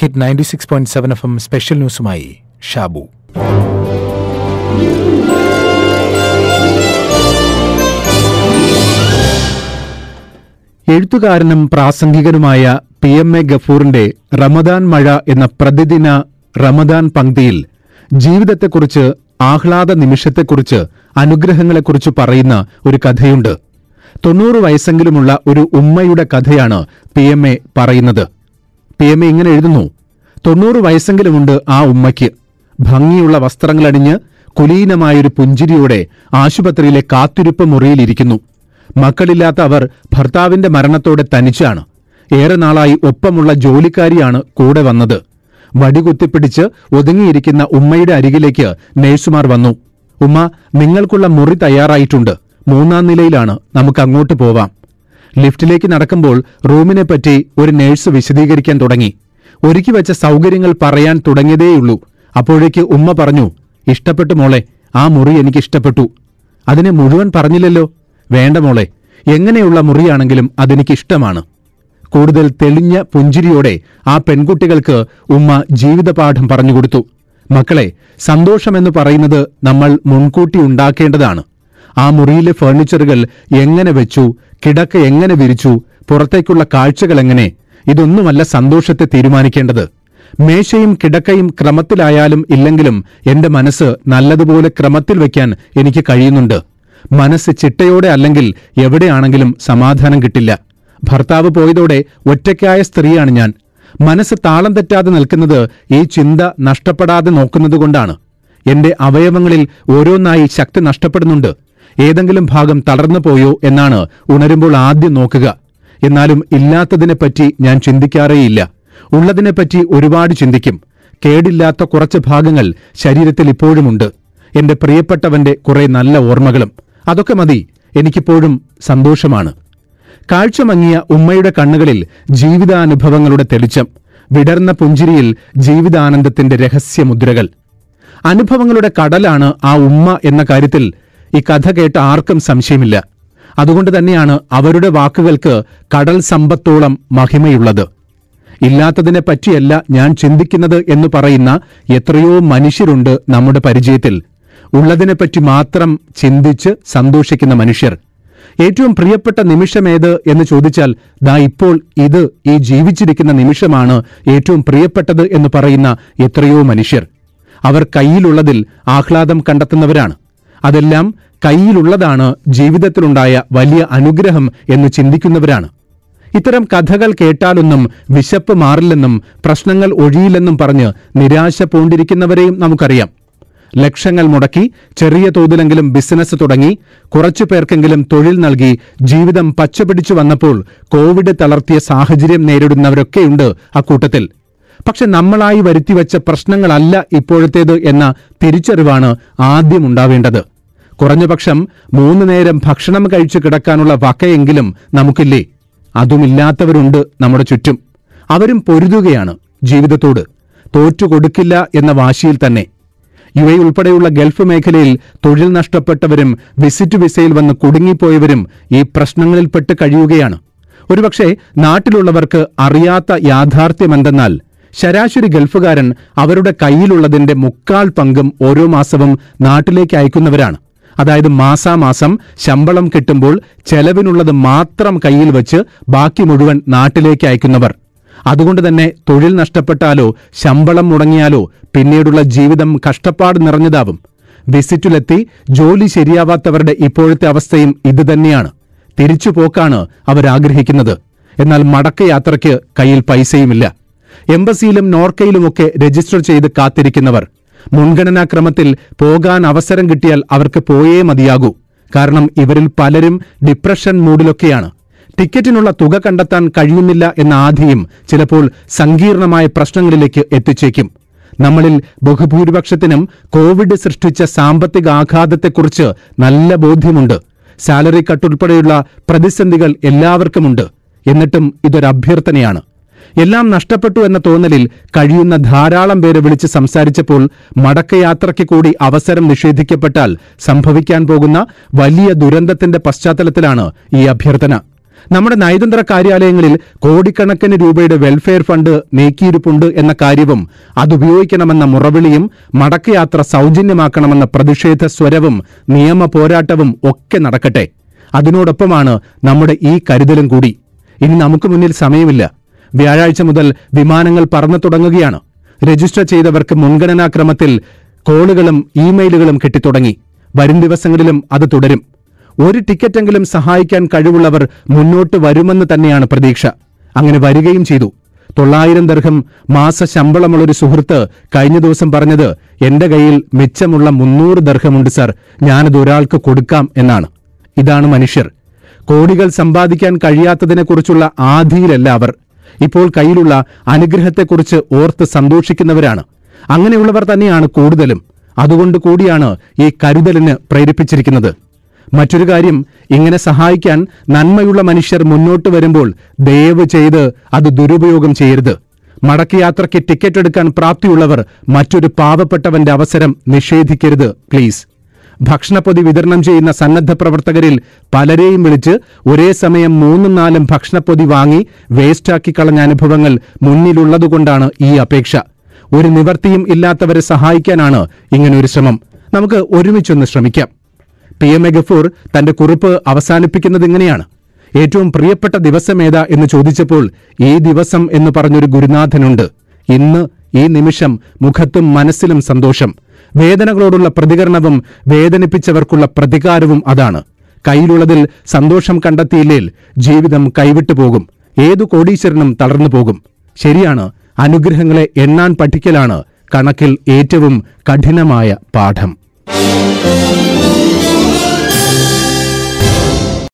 Hit ninety six point seven F M special ന്യൂസുമായി Shabu. എഴുത്തുകാരനും പ്രാസംഗികനുമായ P M A ഗഫൂറിന്റെ റമദാൻ മഴ എന്ന പ്രതിദിന റമദാൻ പങ്ക്തിയിൽ ജീവിതത്തെക്കുറിച്ച് ആഹ്ലാദ നിമിഷത്തെക്കുറിച്ച് അനുഗ്രഹങ്ങളെക്കുറിച്ച് പറയുന്ന ഒരു കഥയുണ്ട്. തൊണ്ണൂറ് വയസ്സെങ്കിലുമുള്ള ഒരു ഉമ്മയുടെ കഥയാണ് പി എം എ പറയുന്നത്. പി എം എ ഇങ്ങനെ എഴുതുന്നു. തൊണ്ണൂറ് വയസ്സെങ്കിലുമുണ്ട് ആ ഉമ്മയ്ക്ക്. ഭംഗിയുള്ള വസ്ത്രങ്ങളണിഞ്ഞ് കുലീനമായൊരു പുഞ്ചിരിയോടെ ആശുപത്രിയിലെ കാത്തിരിപ്പ് മുറിയിലിരിക്കുന്നു. മക്കളില്ലാത്ത അവർ ഭർത്താവിന്റെ മരണത്തോടെ തനിച്ചാണ്. ഏറെ നാളായി ഒപ്പമുള്ള ജോലിക്കാരിയാണ് കൂടെ വന്നത്. വടികുത്തിപ്പിടിച്ച് ഒതുങ്ങിയിരിക്കുന്ന ഉമ്മയുടെ അരികിലേക്ക് നഴ്സുമാർ വന്നു. ഉമ്മ നിങ്ങൾക്കുള്ള മുറി തയ്യാറായിട്ടുണ്ട്. മൂന്നാം നിലയിലാണ്. നമുക്ക് അങ്ങോട്ട് പോവാം. ലിഫ്റ്റിലേക്ക് നടക്കുമ്പോൾ റൂമിനെപ്പറ്റി ഒരു നേഴ്സ് വിശദീകരിക്കാൻ തുടങ്ങി. ഒരുക്കി വെച്ച സൗകര്യങ്ങൾ പറയാൻ തുടങ്ങിയതേയുള്ളൂ. അപ്പോഴേക്ക് ഉമ്മ പറഞ്ഞു ഇഷ്ടപ്പെട്ടു മോളെ ആ മുറി എനിക്ക് ഇഷ്ടപ്പെട്ടു. അതിനെ മുഴുവൻ പറഞ്ഞില്ലല്ലോ? വേണ്ട മോളെ എങ്ങനെയുള്ള മുറിയാണെങ്കിലും അതെനിക്ക് ഇഷ്ടമാണ്. കൂടുതൽ തെളിഞ്ഞ പുഞ്ചിരിയോടെ ആ പെൺകുട്ടികൾക്ക് ഉമ്മ ജീവിതപാഠം പറഞ്ഞുകൊടുത്തു മക്കളെ സന്തോഷമെന്ന് പറയുന്നത് നമ്മൾ മുൻകൂട്ടി ഉണ്ടാക്കേണ്ടതാണ്. ആ മുറിയിലെ ഫർണിച്ചറുകൾ എങ്ങനെ വെച്ചു കിടക്ക എങ്ങനെ വിരിച്ചു പുറത്തേക്കുള്ള കാഴ്ചകൾ എങ്ങനെ? ഇതൊന്നുമല്ല സന്തോഷത്തെ തീരുമാനിക്കേണ്ടത്. മേശയും കിടക്കയും ക്രമത്തിലായാലും ഇല്ലെങ്കിലും എന്റെ മനസ്സ് നല്ലതുപോലെ ക്രമത്തിൽ വയ്ക്കാൻ എനിക്ക് കഴിയുന്നുണ്ട്. മനസ്സ് ചിട്ടയോടെ അല്ലെങ്കിൽ എവിടെയാണെങ്കിലും സമാധാനം കിട്ടില്ല. ഭർത്താവ് പോയതോടെ ഒറ്റയ്ക്കായ സ്ത്രീയാണ് ഞാൻ. മനസ്സ് താളം തെറ്റാതെ നിൽക്കുന്നത് ഈ ചിന്ത നഷ്ടപ്പെടാതെ നോക്കുന്നതുകൊണ്ടാണ്. എന്റെ അവയവങ്ങളിൽ ഓരോന്നായി ശക്തി നഷ്ടപ്പെടുന്നുണ്ട്. ഏതെങ്കിലും ഭാഗം തളർന്നു പോയോ എന്നാണ് ഉണരുമ്പോൾ ആദ്യം നോക്കുക. എന്നാലും ഇല്ലാത്തതിനെപ്പറ്റി ഞാൻ ചിന്തിക്കാറേയില്ല. ഉള്ളതിനെപ്പറ്റി ഒരുപാട് ചിന്തിക്കും. കേടില്ലാത്ത കുറച്ച് ഭാഗങ്ങൾ ശരീരത്തിൽ ഇപ്പോഴുമുണ്ട്. എന്റെ പ്രിയപ്പെട്ടവന്റെ കുറെ നല്ല ഓർമ്മകളും. അതൊക്കെ മതി എനിക്കിപ്പോഴും സന്തോഷമാണ്. കാഴ്ച മങ്ങിയ ഉമ്മയുടെ കണ്ണുകളിൽ ജീവിതാനുഭവങ്ങളുടെ തെളിച്ചം. വിടർന്ന പുഞ്ചിരിയിൽ ജീവിതാനന്ദത്തിന്റെ രഹസ്യമുദ്രകൾ. അനുഭവങ്ങളുടെ കടലാണ് ആ ഉമ്മ എന്ന കാര്യത്തിൽ ഈ കഥ കേട്ട ആർക്കും സംശയമില്ല. അതുകൊണ്ട് തന്നെയാണ് അവരുടെ വാക്കുകൾക്ക് കടൽ സമ്പത്തോളം മഹിമയുള്ളത്. ഇല്ലാത്തതിനെ പറ്റിയല്ല ഞാൻ ചിന്തിക്കുന്നത് എന്ന് പറയുന്ന എത്രയോ മനുഷ്യരുണ്ട് നമ്മുടെ പരിചയത്തിൽ. ഉള്ളതിനെപ്പറ്റി മാത്രം ചിന്തിച്ച് സന്തോഷിക്കുന്ന മനുഷ്യർ. ഏറ്റവും പ്രിയപ്പെട്ട നിമിഷമേത് എന്ന് ചോദിച്ചാൽ ദാ ഇപ്പോൾ ഇത് ഈ ജീവിച്ചിരിക്കുന്ന നിമിഷമാണ് ഏറ്റവും പ്രിയപ്പെട്ടത് എന്ന് പറയുന്ന എത്രയോ മനുഷ്യർ. അവർ കയ്യിലുള്ളതിൽ ആഹ്ലാദം കണ്ടെത്തുന്നവരാണ്. അതെല്ലാം കയ്യിലുള്ളതാണ് ജീവിതത്തിലുണ്ടായ വലിയ അനുഗ്രഹം എന്ന് ചിന്തിക്കുന്നവരാണ്. ഇത്തരം കഥകൾ കേട്ടാലൊന്നും വിശപ്പ് മാറില്ലെന്നും പ്രശ്നങ്ങൾ ഒഴിയില്ലെന്നും പറഞ്ഞ് നിരാശ പൂണ്ടിരിക്കുന്നവരെയും നമുക്കറിയാം. ലക്ഷങ്ങൾ മുടക്കി ചെറിയ തോതിലെങ്കിലും ബിസിനസ് തുടങ്ങി കുറച്ചു പേർക്കെങ്കിലും തൊഴിൽ നൽകി ജീവിതം പച്ചപിടിച്ചു വന്നപ്പോൾ കോവിഡ് തളർത്തിയ സാഹചര്യം നേരിടുന്നവരൊക്കെയുണ്ട് അക്കൂട്ടത്തിൽ. പക്ഷെ നമ്മളായി വരുത്തിവെച്ച പ്രശ്നങ്ങളല്ല ഇപ്പോഴത്തേത് എന്ന തിരിച്ചറിവാണ് ആദ്യം ഉണ്ടാവേണ്ടത്. കുറഞ്ഞപക്ഷം മൂന്ന് നേരം ഭക്ഷണം കഴിച്ചു കിടക്കാനുള്ള വകയെങ്കിലും നമുക്കില്ലേ? അതുമില്ലാത്തവരുണ്ട് നമ്മുടെ ചുറ്റും. അവരും പൊരുതുകയാണ് ജീവിതത്തോട്. തോറ്റുകൊടുക്കില്ല എന്ന വാശിയിൽ തന്നെ. യു എ ഉൾപ്പെടെയുള്ള ഗൾഫ് മേഖലയിൽ തൊഴിൽ നഷ്ടപ്പെട്ടവരും വിസിറ്റ് വിസയിൽ വന്ന് കുടുങ്ങിപ്പോയവരും ഈ പ്രശ്നങ്ങളിൽപ്പെട്ട് കഴിയുകയാണ്. ഒരുപക്ഷെ നാട്ടിലുള്ളവർക്ക് അറിയാത്ത യാഥാർത്ഥ്യമെന്തെന്നാൽ ശരാശരി ഗൾഫുകാരൻ അവരുടെ കയ്യിലുള്ളതിന്റെ മുക്കാൽ പങ്കും ഓരോ മാസവും നാട്ടിലേക്ക് അയക്കുന്നവരാണ്. അതായത് മാസാമാസം ശമ്പളം കിട്ടുമ്പോൾ ചെലവിനുള്ളത് മാത്രം കയ്യിൽ വച്ച് ബാക്കി മുഴുവൻ നാട്ടിലേക്ക് അയക്കുന്നവർ. അതുകൊണ്ട് തന്നെ തൊഴിൽ നഷ്ടപ്പെട്ടാലോ ശമ്പളം മുടങ്ങിയാലോ പിന്നീടുള്ള ജീവിതം കഷ്ടപ്പാട് നിറഞ്ഞതാവും. വിസിറ്റിലെത്തി ജോലി ശരിയാവാത്തവരുടെ ഇപ്പോഴത്തെ അവസ്ഥയും ഇതുതന്നെയാണ് തിരിച്ചുപോക്കാണ് അവരാഗ്രഹിക്കുന്നത്. എന്നാൽ മടക്കയാത്രയ്ക്ക് കയ്യിൽ പൈസയുമില്ല. എംബസിയിലും നോർക്കയിലുമൊക്കെ രജിസ്റ്റർ ചെയ്ത് കാത്തിരിക്കുന്നവർ മുൻഗണനാക്രമത്തിൽ പോകാൻ അവസരം കിട്ടിയാൽ അവർക്ക് പോയേ മതിയാകൂ. കാരണം ഇവരിൽ പലരും ഡിപ്രഷൻ മൂഡിലൊക്കെയാണ്. ടിക്കറ്റിനുള്ള തുക കണ്ടെത്താൻ കഴിയുന്നില്ല എന്ന ആധിയും ചിലപ്പോൾ സങ്കീർണമായ പ്രശ്നങ്ങളിലേക്ക് എത്തിച്ചേക്കും. നമ്മളിൽ ബഹുഭൂരിപക്ഷത്തിനും കോവിഡ് സൃഷ്ടിച്ച സാമ്പത്തിക ആഘാതത്തെക്കുറിച്ച് നല്ല ബോധ്യമുണ്ട്. സാലറി കട്ട് ഉൾപ്പെടെയുള്ള പ്രതിസന്ധികൾ എല്ലാവർക്കുമുണ്ട്. എന്നിട്ടും ഇതൊരു അഭ്യർത്ഥനയാണ് എല്ലാം നഷ്ടപ്പെട്ടു എന്ന തോന്നലിൽ കഴിയുന്ന ധാരാളം പേരെ വിളിച്ച് സംസാരിച്ചപ്പോൾ മടക്കയാത്രയ്ക്ക് കൂടി അവസരം നിഷേധിക്കപ്പെട്ടാൽ സംഭവിക്കാൻ പോകുന്ന വലിയ ദുരന്തത്തിന്റെ പശ്ചാത്തലത്തിലാണ് ഈ അഭ്യർത്ഥന. നമ്മുടെ നയതന്ത്ര കാര്യാലയങ്ങളിൽ കോടിക്കണക്കിന് രൂപയുടെ വെൽഫെയർ ഫണ്ട് നീക്കിയിരിപ്പുണ്ട് എന്ന കാര്യവും അതുപയോഗിക്കണമെന്ന മുറവിളിയും മടക്കയാത്ര സൗജന്യമാക്കണമെന്ന പ്രതിഷേധ സ്വരവും നിയമ പോരാട്ടവും ഒക്കെ നടക്കട്ടെ. അതിനോടൊപ്പമാണ് നമ്മുടെ ഈ കരുതലും കൂടി. ഇനി നമുക്ക് മുന്നിൽ സമയമില്ല. വ്യാഴാഴ്ച മുതൽ വിമാനങ്ങൾ പറന്നു തുടങ്ങുകയാണ്. രജിസ്റ്റർ ചെയ്തവർക്ക് മുൻഗണനാക്രമത്തിൽ കോളുകളും ഇമെയിലുകളും കിട്ടിത്തുടങ്ങി. വരും ദിവസങ്ങളിലും അത് തുടരും. ഒരു ടിക്കറ്റെങ്കിലും സഹായിക്കാൻ കഴിവുള്ളവർ മുന്നോട്ട് വരുമെന്ന് തന്നെയാണ് പ്രതീക്ഷ. അങ്ങനെ വരികയും ചെയ്തു. തൊള്ളായിരം ദർഹം മാസ ശമ്പളമുള്ളൊരു സുഹൃത്ത് കഴിഞ്ഞ ദിവസം പറഞ്ഞത് എന്റെ കയ്യിൽ മിച്ചമുള്ള മുന്നൂറ് ദർഹമുണ്ട് സർ. ഞാനത് ഒരാൾക്ക് കൊടുക്കാം എന്നാണ്. ഇതാണ് മനുഷ്യർ. കോടികൾ സമ്പാദിക്കാൻ കഴിയാത്തതിനെക്കുറിച്ചുള്ള ആധിയിലല്ല അവർ. ഇപ്പോൾ കയ്യിലുള്ള അനുഗ്രഹത്തെക്കുറിച്ച് ഓർത്ത് സന്തോഷിക്കുന്നവരാണ്. അങ്ങനെയുള്ളവർ തന്നെയാണ് കൂടുതലും. അതുകൊണ്ട് കൂടിയാണ് ഈ കരുതലിന് പ്രേരിപ്പിച്ചിരിക്കുന്നത്. മറ്റൊരു കാര്യം ഇങ്ങനെ സഹായിക്കാൻ നന്മയുള്ള മനുഷ്യർ മുന്നോട്ട് വരുമ്പോൾ ദയവ് ചെയ്ത് അത് ദുരുപയോഗം ചെയ്യരുത്. മടക്കയാത്രയ്ക്ക് ടിക്കറ്റ് എടുക്കാൻ പ്രാപ്തിയുള്ളവർ മറ്റൊരു പാവപ്പെട്ടവന്റെ അവസരം നിഷേധിക്കരുത് പ്ലീസ്. ഭക്ഷണപ്പൊതി വിതരണം ചെയ്യുന്ന സന്നദ്ധ പ്രവർത്തകരിൽ പലരെയും വിളിച്ച് ഒരേ സമയം മൂന്നും നാലും ഭക്ഷണപ്പൊതി വാങ്ങി വേസ്റ്റാക്കി കളഞ്ഞ അനുഭവങ്ങൾ മുന്നിലുള്ളതുകൊണ്ടാണ് ഈ അപേക്ഷ. ഒരു നിവർത്തിയും ഇല്ലാത്തവരെ സഹായിക്കാനാണ് ഇങ്ങനൊരു ശ്രമം. നമുക്ക് ഒരുമിച്ചൊന്ന് ശ്രമിക്കാം. പി എം എ ഗഫൂർ തന്റെ കുറിപ്പ് അവസാനിപ്പിക്കുന്നത് ഇങ്ങനെയാണ്. ഏറ്റവും പ്രിയപ്പെട്ട ദിവസമേതാ എന്ന് ചോദിച്ചപ്പോൾ ഈ ദിവസം എന്ന് പറഞ്ഞൊരു ഗുരുനാഥനുണ്ട്. ഇന്ന് ഈ നിമിഷം മുഖത്തും മനസ്സിലും സന്തോഷം. വേദനകളോടുള്ള പ്രതികരണവും വേദനിപ്പിച്ചവർക്കുള്ള പ്രതികാരവും അതാണ്. കയ്യിലുള്ളതിൽ സന്തോഷം കണ്ടെത്തിയില്ലേൽ ജീവിതം കൈവിട്ടു പോകും. ഏതു കോടീശ്വരനും തളർന്നു പോകും. ശരിയാണ് അനുഗ്രഹങ്ങളെ എണ്ണാൻ പഠിക്കലാണ് കണക്കിൽ ഏറ്റവും കഠിനമായ പാഠം.